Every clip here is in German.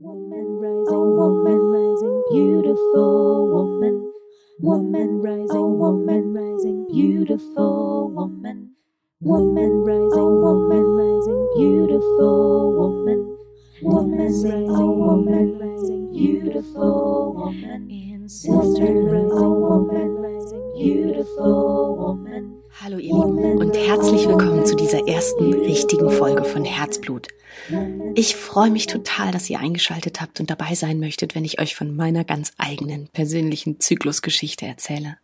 Woman rising, woman rising, beautiful woman. Woman rising, woman rising, beautiful woman. Woman rising, woman rising, beautiful woman. Woman rising, woman rising, beautiful woman. In sister rising, woman rising. Hallo ihr Lieben und herzlich willkommen zu dieser ersten richtigen Folge von Herzblut. Ich freue mich total, dass ihr eingeschaltet habt und dabei sein möchtet, wenn ich euch von meiner ganz eigenen persönlichen Zyklusgeschichte erzähle.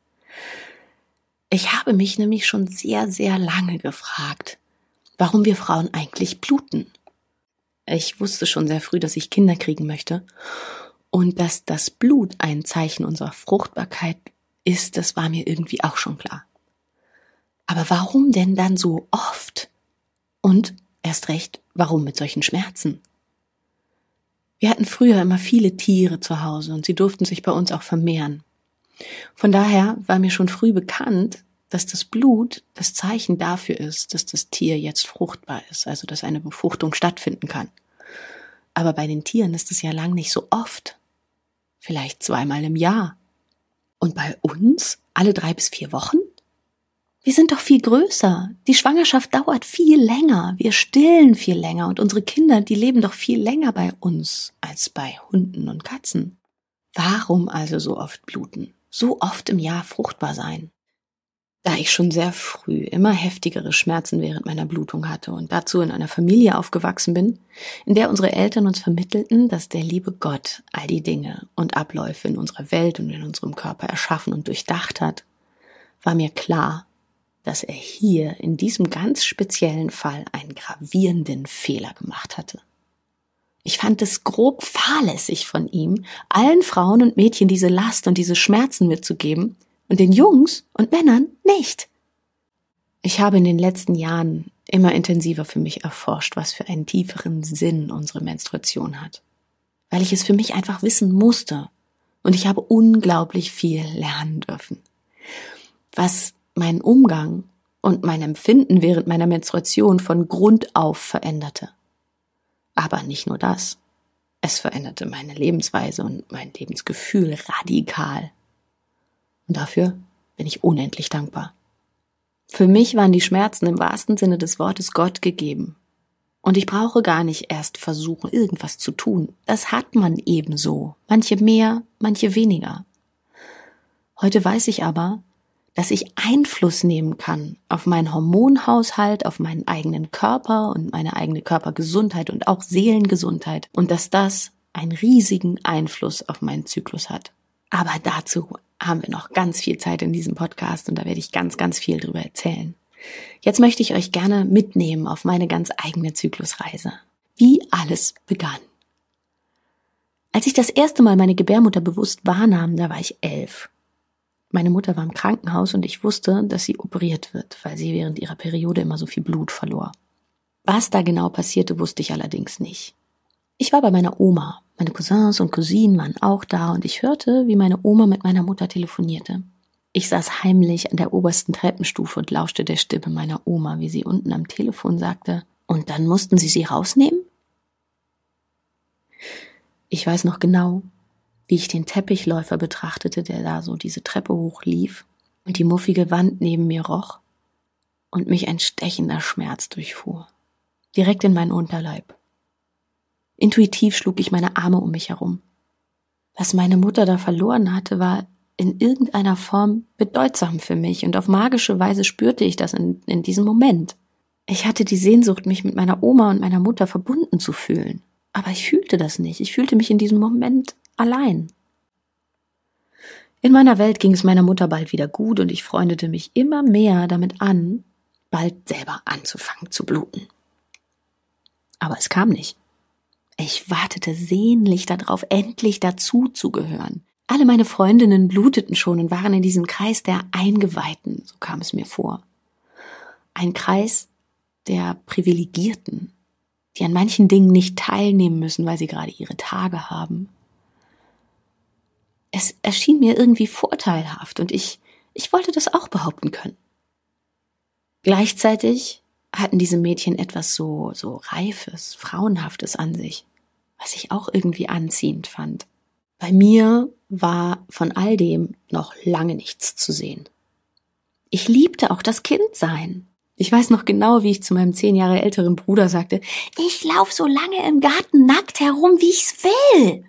Ich habe mich nämlich schon sehr, sehr lange gefragt, warum wir Frauen eigentlich bluten. Ich wusste schon sehr früh, dass ich Kinder kriegen möchte und dass das Blut ein Zeichen unserer Fruchtbarkeit ist, das war mir irgendwie auch schon klar. Aber warum denn dann so oft? Und erst recht, warum mit solchen Schmerzen? Wir hatten früher immer viele Tiere zu Hause und sie durften sich bei uns auch vermehren. Von daher war mir schon früh bekannt, dass das Blut das Zeichen dafür ist, dass das Tier jetzt fruchtbar ist, also dass eine Befruchtung stattfinden kann. Aber bei den Tieren ist es ja lang nicht so oft. Vielleicht zweimal im Jahr. Und bei uns alle drei bis vier Wochen? Wir sind doch viel größer. Die Schwangerschaft dauert viel länger. Wir stillen viel länger und unsere Kinder, die leben doch viel länger bei uns als bei Hunden und Katzen. Warum also so oft bluten? So oft im Jahr fruchtbar sein? Da ich schon sehr früh immer heftigere Schmerzen während meiner Blutung hatte und dazu in einer Familie aufgewachsen bin, in der unsere Eltern uns vermittelten, dass der liebe Gott all die Dinge und Abläufe in unserer Welt und in unserem Körper erschaffen und durchdacht hat, war mir klar, dass er hier in diesem ganz speziellen Fall einen gravierenden Fehler gemacht hatte. Ich fand es grob fahrlässig von ihm, allen Frauen und Mädchen diese Last und diese Schmerzen mitzugeben und den Jungs und Männern nicht. Ich habe in den letzten Jahren immer intensiver für mich erforscht, was für einen tieferen Sinn unsere Menstruation hat, weil ich es für mich einfach wissen musste und ich habe unglaublich viel lernen dürfen. Was meinen Umgang und mein Empfinden während meiner Menstruation von Grund auf veränderte. Aber nicht nur das. Es veränderte meine Lebensweise und mein Lebensgefühl radikal. Und dafür bin ich unendlich dankbar. Für mich waren die Schmerzen im wahrsten Sinne des Wortes Gott gegeben. Und ich brauche gar nicht erst versuchen, irgendwas zu tun. Das hat man ebenso. Manche mehr, manche weniger. Heute weiß ich aber, dass ich Einfluss nehmen kann auf meinen Hormonhaushalt, auf meinen eigenen Körper und meine eigene Körpergesundheit und auch Seelengesundheit und dass das einen riesigen Einfluss auf meinen Zyklus hat. Aber dazu haben wir noch ganz viel Zeit in diesem Podcast und da werde ich ganz, ganz viel drüber erzählen. Jetzt möchte ich euch gerne mitnehmen auf meine ganz eigene Zyklusreise. Wie alles begann. Als ich das erste Mal meine Gebärmutter bewusst wahrnahm, da war ich elf. Meine Mutter war im Krankenhaus und ich wusste, dass sie operiert wird, weil sie während ihrer Periode immer so viel Blut verlor. Was da genau passierte, wusste ich allerdings nicht. Ich war bei meiner Oma. Meine Cousins und Cousinen waren auch da und ich hörte, wie meine Oma mit meiner Mutter telefonierte. Ich saß heimlich an der obersten Treppenstufe und lauschte der Stimme meiner Oma, wie sie unten am Telefon sagte, und dann mussten sie sie rausnehmen? Ich weiß noch genau, wie ich den Teppichläufer betrachtete, der da so diese Treppe hochlief und die muffige Wand neben mir roch und mich ein stechender Schmerz durchfuhr, direkt in meinen Unterleib. Intuitiv schlug ich meine Arme um mich herum. Was meine Mutter da verloren hatte, war in irgendeiner Form bedeutsam für mich und auf magische Weise spürte ich das in, in diesem Moment. Ich hatte die Sehnsucht, mich mit meiner Oma und meiner Mutter verbunden zu fühlen. Aber ich fühlte das nicht. Ich fühlte mich in diesem Moment allein. In meiner Welt ging es meiner Mutter bald wieder gut und ich freundete mich immer mehr damit an, bald selber anzufangen zu bluten. Aber es kam nicht. Ich wartete sehnlich darauf, endlich dazu zu gehören. Alle meine Freundinnen bluteten schon und waren in diesem Kreis der Eingeweihten, so kam es mir vor. Ein Kreis der Privilegierten, die an manchen Dingen nicht teilnehmen müssen, weil sie gerade ihre Tage haben es erschien mir irgendwie vorteilhaft und ich, ich wollte das auch behaupten können. Gleichzeitig hatten diese Mädchen etwas so, so Reifes, Frauenhaftes an sich. was ich auch irgendwie anziehend fand. Bei mir war von all dem noch lange nichts zu sehen. Ich liebte auch das Kindsein. Ich weiß noch genau, wie ich zu meinem zehn Jahre älteren Bruder sagte, ich lauf so lange im Garten nackt herum, wie ich's will.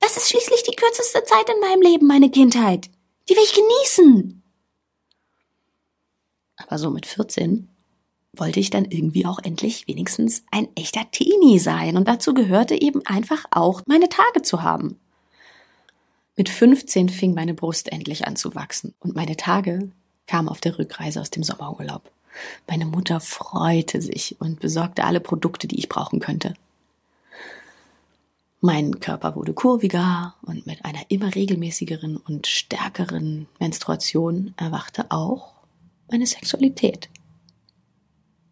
Das ist schließlich die kürzeste Zeit in meinem Leben, meine Kindheit. Die will ich genießen. Aber so mit 14 wollte ich dann irgendwie auch endlich wenigstens ein echter Teenie sein. Und dazu gehörte eben einfach auch, meine Tage zu haben. Mit 15 fing meine Brust endlich an zu wachsen und meine Tage kamen auf der Rückreise aus dem Sommerurlaub. Meine Mutter freute sich und besorgte alle Produkte, die ich brauchen könnte. Mein Körper wurde kurviger und mit einer immer regelmäßigeren und stärkeren Menstruation erwachte auch meine Sexualität.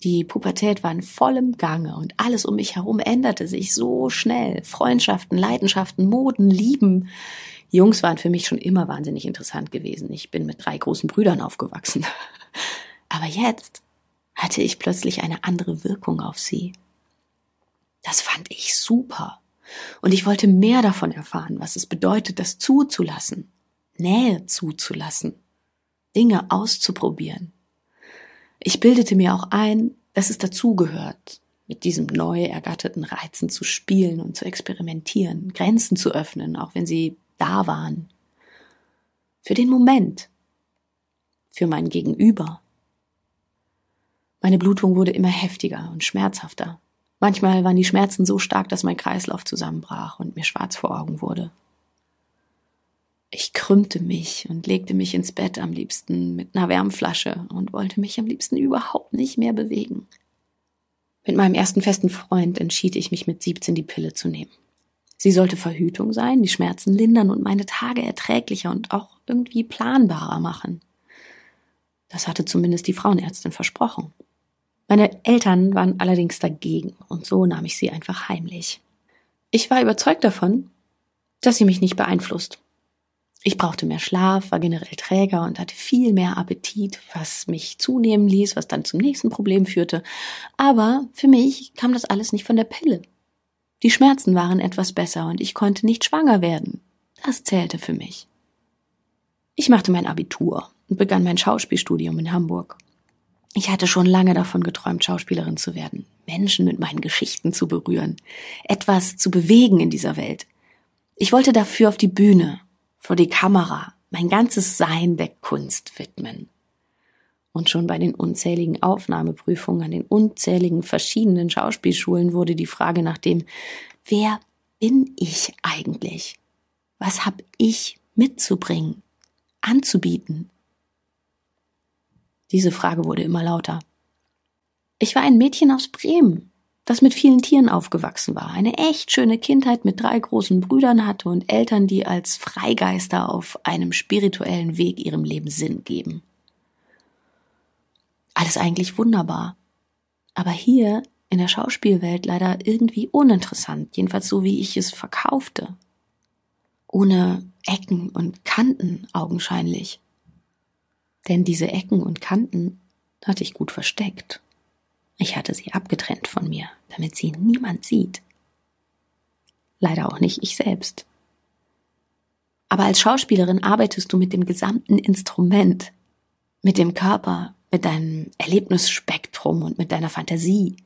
Die Pubertät war in vollem Gange und alles um mich herum änderte sich so schnell. Freundschaften, Leidenschaften, Moden, Lieben. Jungs waren für mich schon immer wahnsinnig interessant gewesen. Ich bin mit drei großen Brüdern aufgewachsen. Aber jetzt hatte ich plötzlich eine andere Wirkung auf sie. Das fand ich super. Und ich wollte mehr davon erfahren, was es bedeutet, das zuzulassen, Nähe zuzulassen, Dinge auszuprobieren. Ich bildete mir auch ein, dass es dazugehört, mit diesem neu ergatterten Reizen zu spielen und zu experimentieren, Grenzen zu öffnen, auch wenn sie da waren. Für den Moment, für mein Gegenüber, meine Blutung wurde immer heftiger und schmerzhafter. Manchmal waren die Schmerzen so stark, dass mein Kreislauf zusammenbrach und mir schwarz vor Augen wurde. Ich krümmte mich und legte mich ins Bett am liebsten mit einer Wärmflasche und wollte mich am liebsten überhaupt nicht mehr bewegen. Mit meinem ersten festen Freund entschied ich mich mit 17 die Pille zu nehmen. Sie sollte Verhütung sein, die Schmerzen lindern und meine Tage erträglicher und auch irgendwie planbarer machen. Das hatte zumindest die Frauenärztin versprochen. Meine Eltern waren allerdings dagegen und so nahm ich sie einfach heimlich. Ich war überzeugt davon, dass sie mich nicht beeinflusst. Ich brauchte mehr Schlaf, war generell träger und hatte viel mehr Appetit, was mich zunehmen ließ, was dann zum nächsten Problem führte. Aber für mich kam das alles nicht von der Pille. Die Schmerzen waren etwas besser und ich konnte nicht schwanger werden. Das zählte für mich. Ich machte mein Abitur und begann mein Schauspielstudium in Hamburg. Ich hatte schon lange davon geträumt, Schauspielerin zu werden, Menschen mit meinen Geschichten zu berühren, etwas zu bewegen in dieser Welt. Ich wollte dafür auf die Bühne, vor die Kamera, mein ganzes Sein der Kunst widmen. Und schon bei den unzähligen Aufnahmeprüfungen an den unzähligen verschiedenen Schauspielschulen wurde die Frage nach dem, wer bin ich eigentlich? Was hab ich mitzubringen, anzubieten? Diese Frage wurde immer lauter. Ich war ein Mädchen aus Bremen, das mit vielen Tieren aufgewachsen war, eine echt schöne Kindheit mit drei großen Brüdern hatte und Eltern, die als Freigeister auf einem spirituellen Weg ihrem Leben Sinn geben. Alles eigentlich wunderbar. Aber hier in der Schauspielwelt leider irgendwie uninteressant, jedenfalls so wie ich es verkaufte. Ohne Ecken und Kanten augenscheinlich denn diese Ecken und Kanten hatte ich gut versteckt. Ich hatte sie abgetrennt von mir, damit sie niemand sieht. Leider auch nicht ich selbst. Aber als Schauspielerin arbeitest du mit dem gesamten Instrument, mit dem Körper, mit deinem Erlebnisspektrum und mit deiner Fantasie.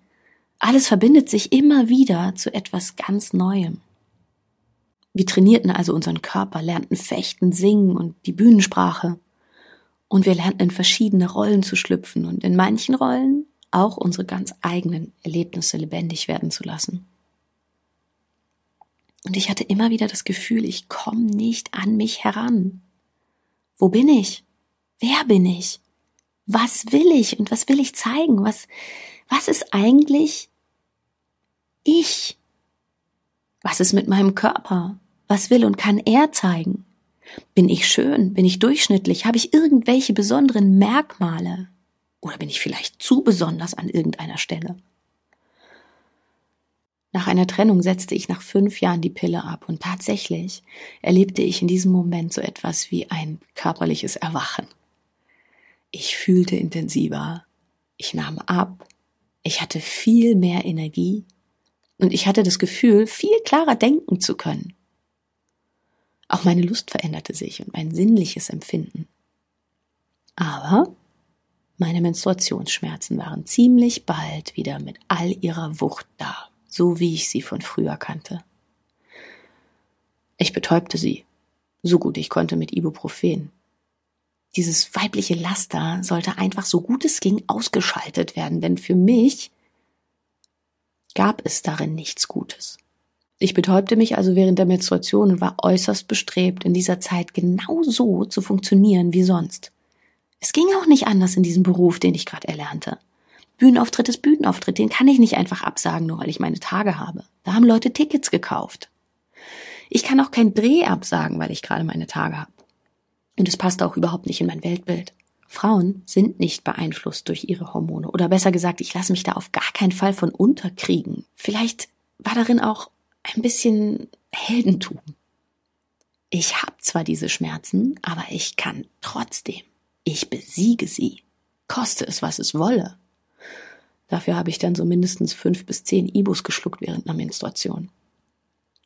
Alles verbindet sich immer wieder zu etwas ganz Neuem. Wir trainierten also unseren Körper, lernten fechten, singen und die Bühnensprache, und wir lernten in verschiedene Rollen zu schlüpfen und in manchen Rollen auch unsere ganz eigenen Erlebnisse lebendig werden zu lassen. Und ich hatte immer wieder das Gefühl, ich komme nicht an mich heran. Wo bin ich? Wer bin ich? Was will ich und was will ich zeigen? Was, was ist eigentlich ich? Was ist mit meinem Körper? Was will und kann er zeigen? Bin ich schön? Bin ich durchschnittlich? Habe ich irgendwelche besonderen Merkmale? Oder bin ich vielleicht zu besonders an irgendeiner Stelle? Nach einer Trennung setzte ich nach fünf Jahren die Pille ab und tatsächlich erlebte ich in diesem Moment so etwas wie ein körperliches Erwachen. Ich fühlte intensiver, ich nahm ab, ich hatte viel mehr Energie Und ich hatte das Gefühl, viel klarer denken zu können. Auch meine Lust veränderte sich und mein sinnliches Empfinden. Aber meine Menstruationsschmerzen waren ziemlich bald wieder mit all ihrer Wucht da, so wie ich sie von früher kannte. Ich betäubte sie, so gut ich konnte mit Ibuprofen. Dieses weibliche Laster sollte einfach so gut es ging ausgeschaltet werden, denn für mich gab es darin nichts Gutes. Ich betäubte mich also während der Menstruation und war äußerst bestrebt, in dieser Zeit genau so zu funktionieren wie sonst. Es ging auch nicht anders in diesem Beruf, den ich gerade erlernte. Bühnenauftritt ist Bühnenauftritt, den kann ich nicht einfach absagen, nur weil ich meine Tage habe. Da haben Leute Tickets gekauft. Ich kann auch kein Dreh absagen, weil ich gerade meine Tage habe. Und es passt auch überhaupt nicht in mein Weltbild. Frauen sind nicht beeinflusst durch ihre Hormone. Oder besser gesagt, ich lasse mich da auf gar keinen Fall von unterkriegen. Vielleicht war darin auch ein bisschen Heldentum. Ich habe zwar diese Schmerzen, aber ich kann trotzdem. Ich besiege sie. Koste es, was es wolle. Dafür habe ich dann so mindestens fünf bis zehn Ibus geschluckt während einer Menstruation.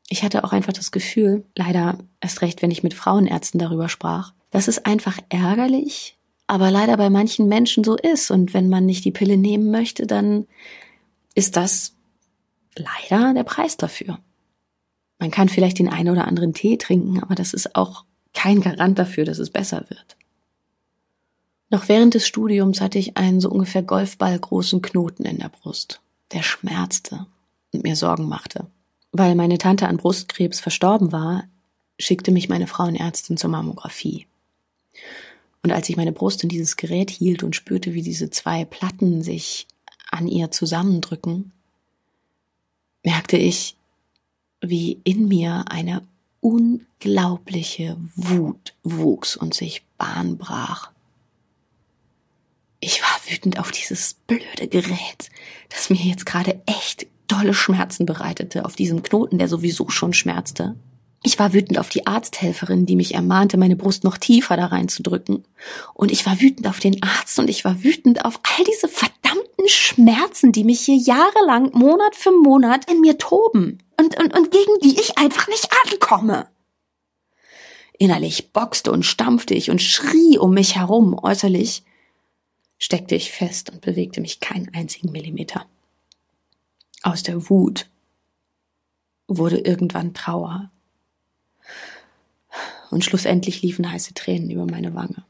Ich hatte auch einfach das Gefühl, leider erst recht, wenn ich mit Frauenärzten darüber sprach, dass es einfach ärgerlich, aber leider bei manchen Menschen so ist. Und wenn man nicht die Pille nehmen möchte, dann ist das leider der Preis dafür. Man kann vielleicht den einen oder anderen Tee trinken, aber das ist auch kein Garant dafür, dass es besser wird. Noch während des Studiums hatte ich einen so ungefähr Golfballgroßen Knoten in der Brust, der schmerzte und mir Sorgen machte. Weil meine Tante an Brustkrebs verstorben war, schickte mich meine Frauenärztin zur Mammographie. Und als ich meine Brust in dieses Gerät hielt und spürte, wie diese zwei Platten sich an ihr zusammendrücken, merkte ich, wie in mir eine unglaubliche Wut wuchs und sich Bahn brach. Ich war wütend auf dieses blöde Gerät, das mir jetzt gerade echt dolle Schmerzen bereitete, auf diesen Knoten, der sowieso schon schmerzte. Ich war wütend auf die Arzthelferin, die mich ermahnte, meine Brust noch tiefer da reinzudrücken. Und ich war wütend auf den Arzt und ich war wütend auf all diese verdammten Schmerzen, die mich hier jahrelang, Monat für Monat in mir toben und, und, und gegen die ich einfach nicht ankomme. Innerlich boxte und stampfte ich und schrie um mich herum, äußerlich steckte ich fest und bewegte mich keinen einzigen Millimeter. Aus der Wut wurde irgendwann Trauer. Und schlussendlich liefen heiße Tränen über meine Wange.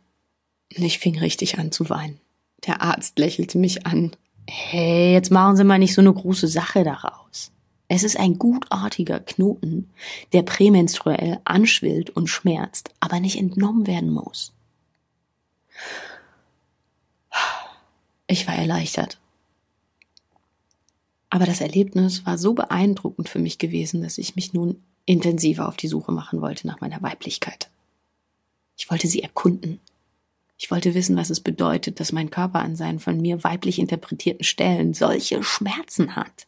Ich fing richtig an zu weinen. Der Arzt lächelte mich an. Hey, jetzt machen Sie mal nicht so eine große Sache daraus. Es ist ein gutartiger Knoten, der prämenstruell anschwillt und schmerzt, aber nicht entnommen werden muss. Ich war erleichtert. Aber das Erlebnis war so beeindruckend für mich gewesen, dass ich mich nun intensiver auf die Suche machen wollte nach meiner Weiblichkeit. Ich wollte sie erkunden. Ich wollte wissen, was es bedeutet, dass mein Körper an seinen von mir weiblich interpretierten Stellen solche Schmerzen hat.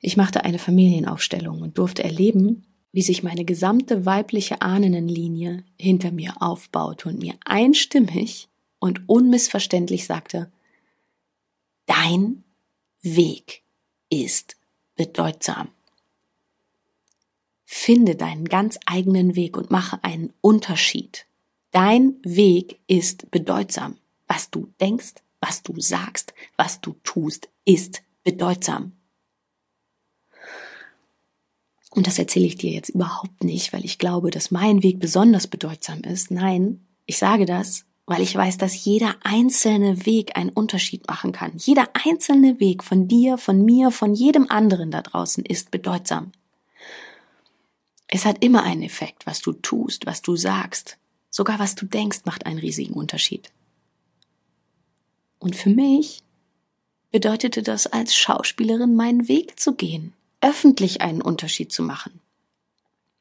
Ich machte eine Familienaufstellung und durfte erleben, wie sich meine gesamte weibliche Ahnenlinie hinter mir aufbaute und mir einstimmig und unmissverständlich sagte, dein Weg ist bedeutsam. Finde deinen ganz eigenen Weg und mache einen Unterschied. Dein Weg ist bedeutsam. Was du denkst, was du sagst, was du tust, ist bedeutsam. Und das erzähle ich dir jetzt überhaupt nicht, weil ich glaube, dass mein Weg besonders bedeutsam ist. Nein, ich sage das, weil ich weiß, dass jeder einzelne Weg einen Unterschied machen kann. Jeder einzelne Weg von dir, von mir, von jedem anderen da draußen ist bedeutsam. Es hat immer einen Effekt, was du tust, was du sagst. Sogar was du denkst, macht einen riesigen Unterschied. Und für mich bedeutete das als Schauspielerin meinen Weg zu gehen, öffentlich einen Unterschied zu machen.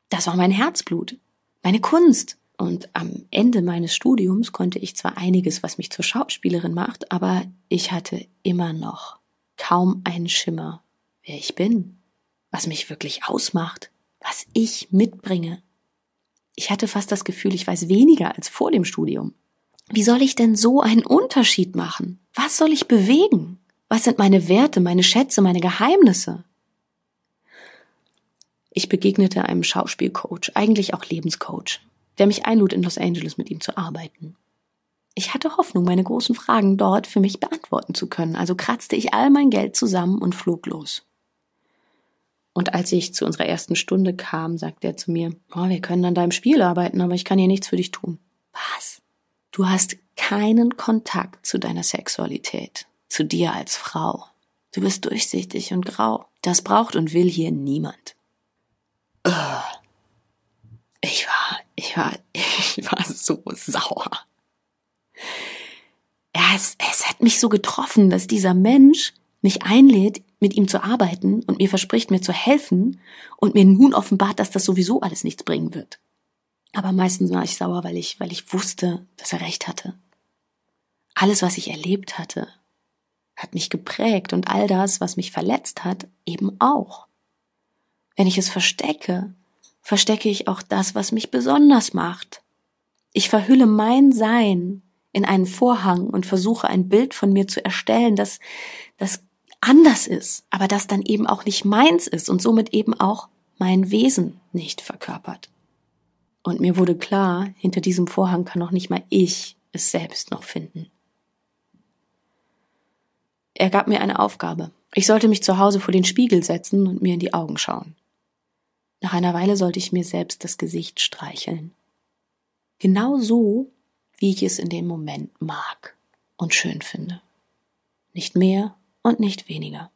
Das war mein Herzblut, meine Kunst, und am Ende meines Studiums konnte ich zwar einiges, was mich zur Schauspielerin macht, aber ich hatte immer noch kaum einen Schimmer, wer ich bin, was mich wirklich ausmacht, was ich mitbringe. Ich hatte fast das Gefühl, ich weiß weniger als vor dem Studium. Wie soll ich denn so einen Unterschied machen? Was soll ich bewegen? Was sind meine Werte, meine Schätze, meine Geheimnisse? Ich begegnete einem Schauspielcoach, eigentlich auch Lebenscoach, der mich einlud, in Los Angeles mit ihm zu arbeiten. Ich hatte Hoffnung, meine großen Fragen dort für mich beantworten zu können, also kratzte ich all mein Geld zusammen und flog los. Und als ich zu unserer ersten Stunde kam, sagte er zu mir, oh, wir können an deinem Spiel arbeiten, aber ich kann hier nichts für dich tun. Was? Du hast keinen Kontakt zu deiner Sexualität, zu dir als Frau. Du bist durchsichtig und grau. Das braucht und will hier niemand. Ich war, ich war, ich war so sauer. Es, es hat mich so getroffen, dass dieser Mensch mich einlädt, mit ihm zu arbeiten und mir verspricht, mir zu helfen und mir nun offenbart, dass das sowieso alles nichts bringen wird. Aber meistens war ich sauer, weil ich, weil ich wusste, dass er recht hatte. Alles, was ich erlebt hatte, hat mich geprägt und all das, was mich verletzt hat, eben auch. Wenn ich es verstecke, verstecke ich auch das, was mich besonders macht. Ich verhülle mein Sein in einen Vorhang und versuche ein Bild von mir zu erstellen, das, das anders ist, aber das dann eben auch nicht meins ist und somit eben auch mein Wesen nicht verkörpert. Und mir wurde klar, hinter diesem Vorhang kann noch nicht mal ich es selbst noch finden. Er gab mir eine Aufgabe. Ich sollte mich zu Hause vor den Spiegel setzen und mir in die Augen schauen. Nach einer Weile sollte ich mir selbst das Gesicht streicheln. Genau so, wie ich es in dem Moment mag und schön finde. Nicht mehr und nicht weniger.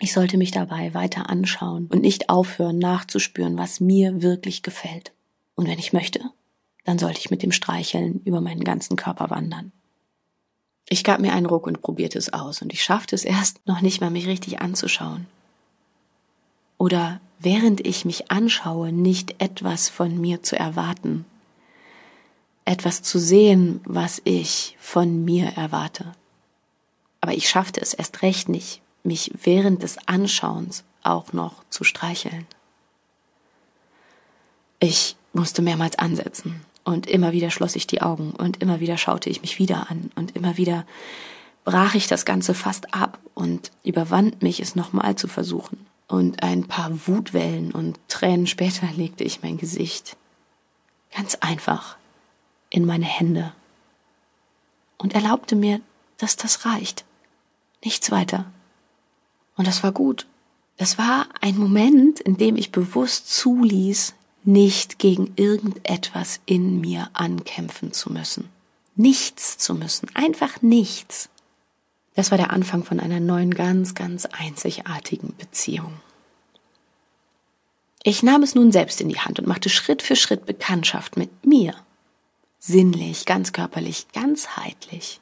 Ich sollte mich dabei weiter anschauen und nicht aufhören nachzuspüren, was mir wirklich gefällt. Und wenn ich möchte, dann sollte ich mit dem Streicheln über meinen ganzen Körper wandern. Ich gab mir einen Ruck und probierte es aus, und ich schaffte es erst noch nicht mal, mich richtig anzuschauen. Oder während ich mich anschaue, nicht etwas von mir zu erwarten, etwas zu sehen, was ich von mir erwarte. Aber ich schaffte es erst recht nicht, mich während des Anschauens auch noch zu streicheln. Ich musste mehrmals ansetzen. Und immer wieder schloss ich die Augen und immer wieder schaute ich mich wieder an und immer wieder brach ich das Ganze fast ab und überwand mich, es nochmal zu versuchen. Und ein paar Wutwellen und Tränen später legte ich mein Gesicht ganz einfach in meine Hände und erlaubte mir, dass das reicht. Nichts weiter. Und das war gut. Es war ein Moment, in dem ich bewusst zuließ, nicht gegen irgendetwas in mir ankämpfen zu müssen. Nichts zu müssen, einfach nichts. Das war der Anfang von einer neuen, ganz, ganz einzigartigen Beziehung. Ich nahm es nun selbst in die Hand und machte Schritt für Schritt Bekanntschaft mit mir. Sinnlich, ganz körperlich, ganzheitlich.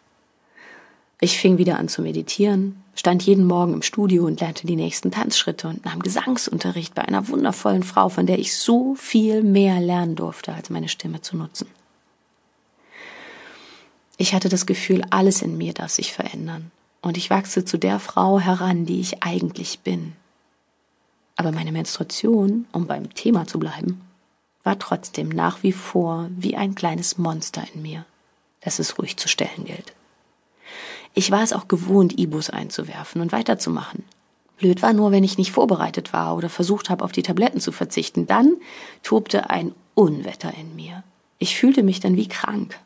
Ich fing wieder an zu meditieren, stand jeden Morgen im Studio und lernte die nächsten Tanzschritte und nahm Gesangsunterricht bei einer wundervollen Frau, von der ich so viel mehr lernen durfte, als meine Stimme zu nutzen. Ich hatte das Gefühl, alles in mir darf sich verändern und ich wachse zu der Frau heran, die ich eigentlich bin. Aber meine Menstruation, um beim Thema zu bleiben, war trotzdem nach wie vor wie ein kleines Monster in mir, das es ruhig zu stellen gilt. Ich war es auch gewohnt, Ibus einzuwerfen und weiterzumachen. Blöd war nur, wenn ich nicht vorbereitet war oder versucht habe, auf die Tabletten zu verzichten. Dann tobte ein Unwetter in mir. Ich fühlte mich dann wie krank.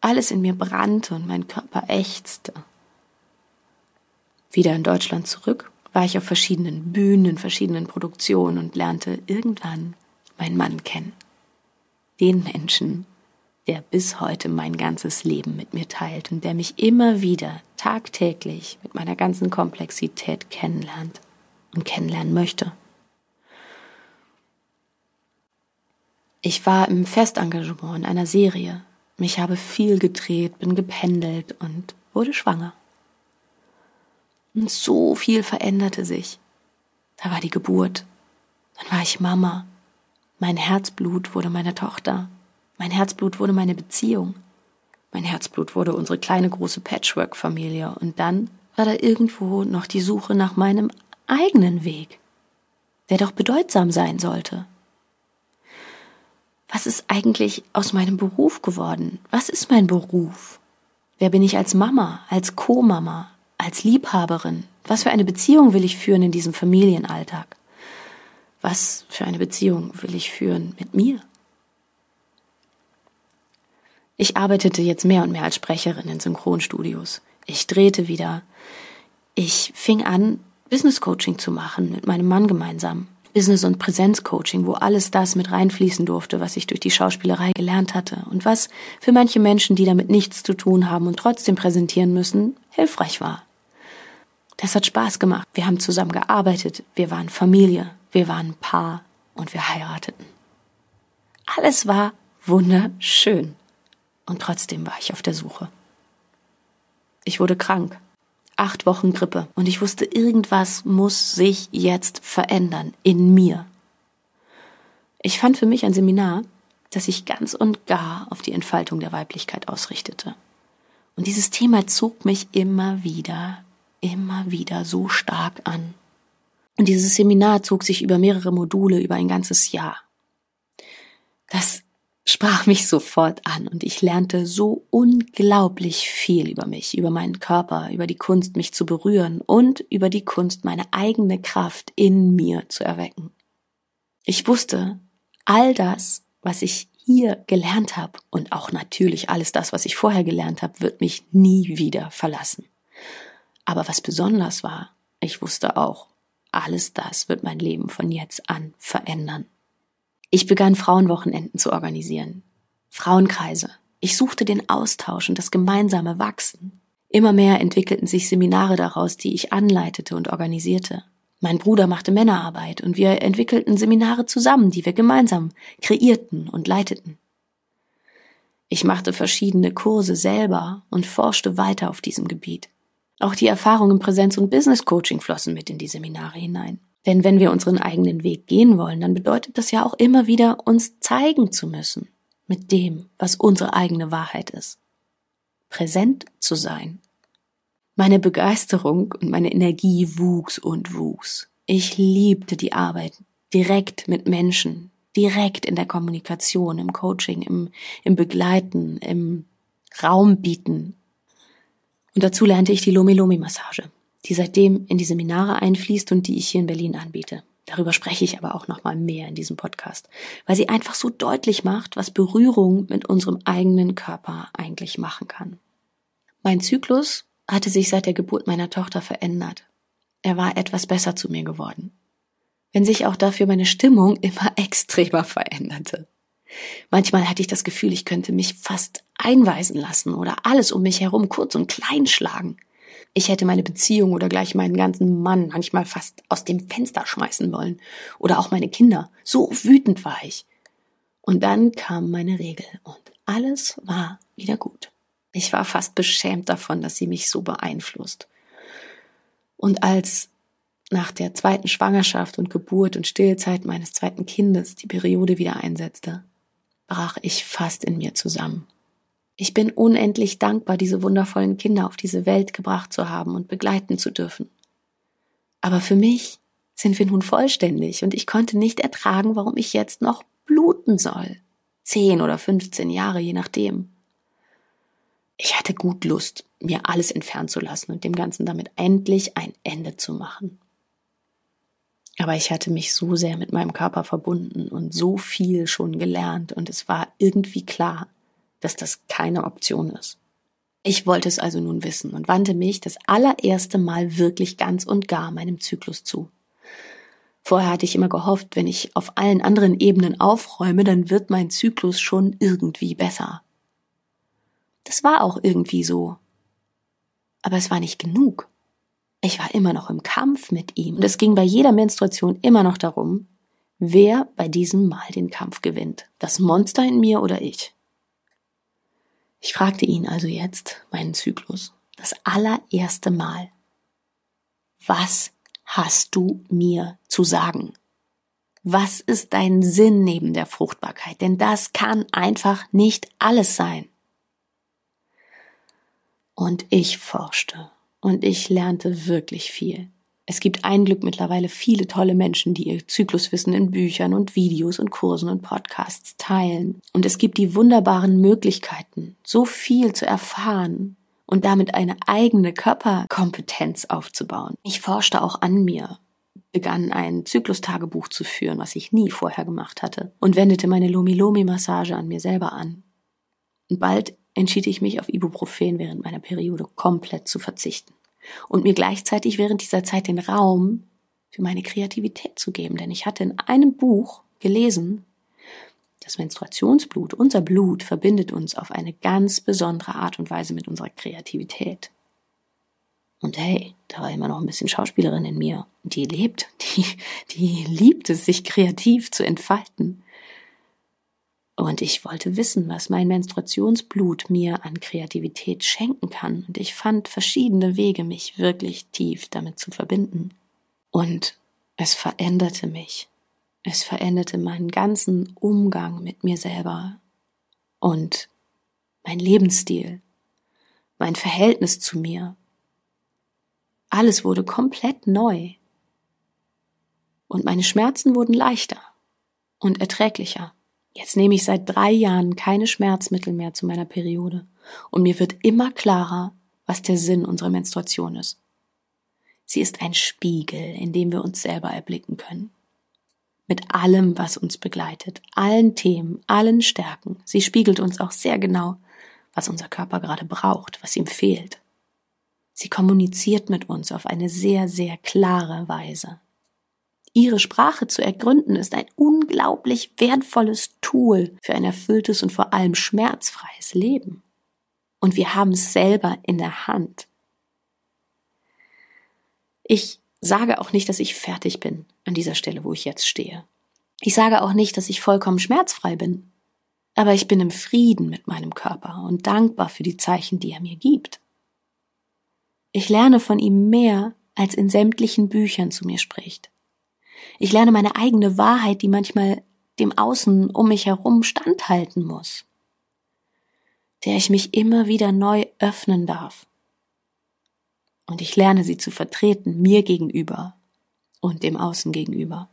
Alles in mir brannte und mein Körper ächzte. Wieder in Deutschland zurück war ich auf verschiedenen Bühnen, in verschiedenen Produktionen und lernte irgendwann meinen Mann kennen. Den Menschen, der bis heute mein ganzes Leben mit mir teilt und der mich immer wieder tagtäglich mit meiner ganzen Komplexität kennenlernt und kennenlernen möchte. Ich war im Festengagement in einer Serie. Ich habe viel gedreht, bin gependelt und wurde schwanger. Und so viel veränderte sich. Da war die Geburt. Dann war ich Mama. Mein Herzblut wurde meine Tochter. Mein Herzblut wurde meine Beziehung. Mein Herzblut wurde unsere kleine große Patchwork-Familie. Und dann war da irgendwo noch die Suche nach meinem eigenen Weg, der doch bedeutsam sein sollte. Was ist eigentlich aus meinem Beruf geworden? Was ist mein Beruf? Wer bin ich als Mama, als Co-Mama, als Liebhaberin? Was für eine Beziehung will ich führen in diesem Familienalltag? Was für eine Beziehung will ich führen mit mir? Ich arbeitete jetzt mehr und mehr als Sprecherin in Synchronstudios. Ich drehte wieder. Ich fing an, Business Coaching zu machen mit meinem Mann gemeinsam. Business- und Präsenzcoaching, wo alles das mit reinfließen durfte, was ich durch die Schauspielerei gelernt hatte und was für manche Menschen, die damit nichts zu tun haben und trotzdem präsentieren müssen, hilfreich war. Das hat Spaß gemacht. Wir haben zusammen gearbeitet, wir waren Familie, wir waren Paar und wir heirateten. Alles war wunderschön. Und trotzdem war ich auf der Suche. Ich wurde krank acht Wochen Grippe und ich wusste, irgendwas muss sich jetzt verändern in mir. Ich fand für mich ein Seminar, das sich ganz und gar auf die Entfaltung der Weiblichkeit ausrichtete. Und dieses Thema zog mich immer wieder, immer wieder so stark an. Und dieses Seminar zog sich über mehrere Module, über ein ganzes Jahr. Das sprach mich sofort an und ich lernte so unglaublich viel über mich, über meinen Körper, über die Kunst, mich zu berühren und über die Kunst, meine eigene Kraft in mir zu erwecken. Ich wusste, all das, was ich hier gelernt habe und auch natürlich alles das, was ich vorher gelernt habe, wird mich nie wieder verlassen. Aber was besonders war, ich wusste auch, alles das wird mein Leben von jetzt an verändern. Ich begann Frauenwochenenden zu organisieren. Frauenkreise. Ich suchte den Austausch und das gemeinsame Wachsen. Immer mehr entwickelten sich Seminare daraus, die ich anleitete und organisierte. Mein Bruder machte Männerarbeit und wir entwickelten Seminare zusammen, die wir gemeinsam kreierten und leiteten. Ich machte verschiedene Kurse selber und forschte weiter auf diesem Gebiet. Auch die Erfahrung im Präsenz- und Business Coaching flossen mit in die Seminare hinein. Denn wenn wir unseren eigenen Weg gehen wollen, dann bedeutet das ja auch immer wieder, uns zeigen zu müssen mit dem, was unsere eigene Wahrheit ist. Präsent zu sein. Meine Begeisterung und meine Energie wuchs und wuchs. Ich liebte die Arbeit direkt mit Menschen, direkt in der Kommunikation, im Coaching, im, im Begleiten, im Raum bieten. Und dazu lernte ich die Lomi-Lomi-Massage die seitdem in die Seminare einfließt und die ich hier in Berlin anbiete. Darüber spreche ich aber auch noch mal mehr in diesem Podcast, weil sie einfach so deutlich macht, was Berührung mit unserem eigenen Körper eigentlich machen kann. Mein Zyklus hatte sich seit der Geburt meiner Tochter verändert. Er war etwas besser zu mir geworden. Wenn sich auch dafür meine Stimmung immer extremer veränderte. Manchmal hatte ich das Gefühl, ich könnte mich fast einweisen lassen oder alles um mich herum kurz und klein schlagen. Ich hätte meine Beziehung oder gleich meinen ganzen Mann manchmal fast aus dem Fenster schmeißen wollen. Oder auch meine Kinder. So wütend war ich. Und dann kam meine Regel und alles war wieder gut. Ich war fast beschämt davon, dass sie mich so beeinflusst. Und als nach der zweiten Schwangerschaft und Geburt und Stillzeit meines zweiten Kindes die Periode wieder einsetzte, brach ich fast in mir zusammen. Ich bin unendlich dankbar, diese wundervollen Kinder auf diese Welt gebracht zu haben und begleiten zu dürfen. Aber für mich sind wir nun vollständig und ich konnte nicht ertragen, warum ich jetzt noch bluten soll. Zehn oder fünfzehn Jahre, je nachdem. Ich hatte gut Lust, mir alles entfernen zu lassen und dem Ganzen damit endlich ein Ende zu machen. Aber ich hatte mich so sehr mit meinem Körper verbunden und so viel schon gelernt und es war irgendwie klar, dass das keine Option ist. Ich wollte es also nun wissen und wandte mich das allererste Mal wirklich ganz und gar meinem Zyklus zu. Vorher hatte ich immer gehofft, wenn ich auf allen anderen Ebenen aufräume, dann wird mein Zyklus schon irgendwie besser. Das war auch irgendwie so. Aber es war nicht genug. Ich war immer noch im Kampf mit ihm und es ging bei jeder Menstruation immer noch darum, wer bei diesem Mal den Kampf gewinnt. Das Monster in mir oder ich. Ich fragte ihn also jetzt, meinen Zyklus, das allererste Mal, was hast du mir zu sagen? Was ist dein Sinn neben der Fruchtbarkeit? Denn das kann einfach nicht alles sein. Und ich forschte und ich lernte wirklich viel. Es gibt ein Glück mittlerweile viele tolle Menschen, die ihr Zykluswissen in Büchern und Videos und Kursen und Podcasts teilen. Und es gibt die wunderbaren Möglichkeiten, so viel zu erfahren und damit eine eigene Körperkompetenz aufzubauen. Ich forschte auch an mir, begann ein Zyklustagebuch zu führen, was ich nie vorher gemacht hatte, und wendete meine Lomi-Lomi-Massage an mir selber an. Und bald entschied ich mich auf Ibuprofen während meiner Periode komplett zu verzichten und mir gleichzeitig während dieser Zeit den Raum für meine Kreativität zu geben, denn ich hatte in einem Buch gelesen, das Menstruationsblut, unser Blut verbindet uns auf eine ganz besondere Art und Weise mit unserer Kreativität. Und hey, da war immer noch ein bisschen Schauspielerin in mir. Die lebt, die, die liebt es, sich kreativ zu entfalten. Und ich wollte wissen, was mein Menstruationsblut mir an Kreativität schenken kann. Und ich fand verschiedene Wege, mich wirklich tief damit zu verbinden. Und es veränderte mich. Es veränderte meinen ganzen Umgang mit mir selber und mein Lebensstil, mein Verhältnis zu mir. Alles wurde komplett neu. Und meine Schmerzen wurden leichter und erträglicher. Jetzt nehme ich seit drei Jahren keine Schmerzmittel mehr zu meiner Periode und mir wird immer klarer, was der Sinn unserer Menstruation ist. Sie ist ein Spiegel, in dem wir uns selber erblicken können mit allem, was uns begleitet, allen Themen, allen Stärken. Sie spiegelt uns auch sehr genau, was unser Körper gerade braucht, was ihm fehlt. Sie kommuniziert mit uns auf eine sehr, sehr klare Weise. Ihre Sprache zu ergründen ist ein unglaublich wertvolles Tool für ein erfülltes und vor allem schmerzfreies Leben. Und wir haben es selber in der Hand. Ich sage auch nicht, dass ich fertig bin an dieser Stelle, wo ich jetzt stehe. Ich sage auch nicht, dass ich vollkommen schmerzfrei bin. Aber ich bin im Frieden mit meinem Körper und dankbar für die Zeichen, die er mir gibt. Ich lerne von ihm mehr, als in sämtlichen Büchern zu mir spricht. Ich lerne meine eigene Wahrheit, die manchmal dem Außen um mich herum standhalten muss, der ich mich immer wieder neu öffnen darf und ich lerne sie zu vertreten, mir gegenüber und dem Außen gegenüber.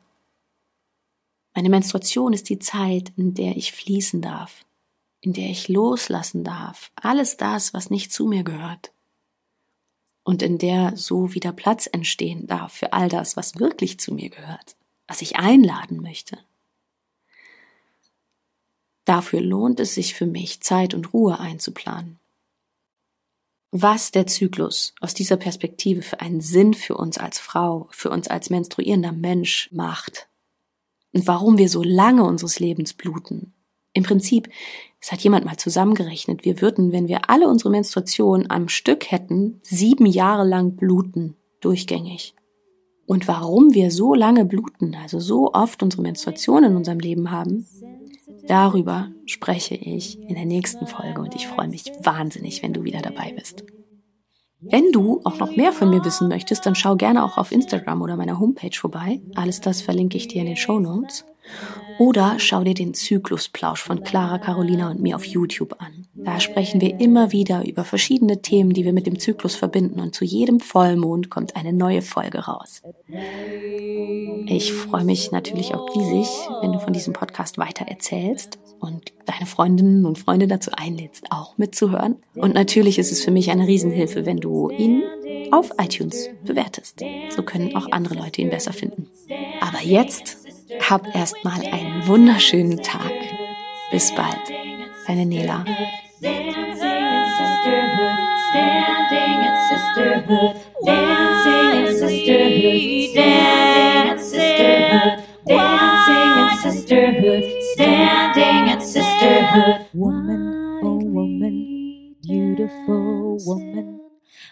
Meine Menstruation ist die Zeit, in der ich fließen darf, in der ich loslassen darf, alles das, was nicht zu mir gehört. Und in der so wieder Platz entstehen darf für all das, was wirklich zu mir gehört, was ich einladen möchte. Dafür lohnt es sich für mich, Zeit und Ruhe einzuplanen was der Zyklus aus dieser Perspektive für einen Sinn für uns als Frau, für uns als menstruierender Mensch macht und warum wir so lange unseres Lebens bluten. Im Prinzip, es hat jemand mal zusammengerechnet, wir würden, wenn wir alle unsere Menstruation am Stück hätten, sieben Jahre lang bluten, durchgängig. Und warum wir so lange bluten, also so oft unsere Menstruation in unserem Leben haben, Darüber spreche ich in der nächsten Folge und ich freue mich wahnsinnig, wenn du wieder dabei bist. Wenn du auch noch mehr von mir wissen möchtest, dann schau gerne auch auf Instagram oder meiner Homepage vorbei. Alles das verlinke ich dir in den Show Notes. Oder schau dir den Zyklusplausch von Clara, Carolina und mir auf YouTube an. Da sprechen wir immer wieder über verschiedene Themen, die wir mit dem Zyklus verbinden und zu jedem Vollmond kommt eine neue Folge raus. Ich freue mich natürlich auch riesig, wenn du von diesem Podcast weiter erzählst und deine Freundinnen und Freunde dazu einlädst, auch mitzuhören. Und natürlich ist es für mich eine Riesenhilfe, wenn du ihn auf iTunes bewertest. So können auch andere Leute ihn besser finden. Aber jetzt hab erstmal einen wunderschönen Tag. Bis bald. Deine Nela. Dancing in sisterhood, standing in sisterhood, in sisterhood, standing in sisterhood. Woman, oh woman, beautiful woman,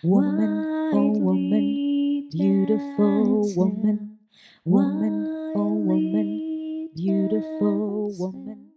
woman, oh woman, beautiful woman, woman, oh woman, beautiful woman.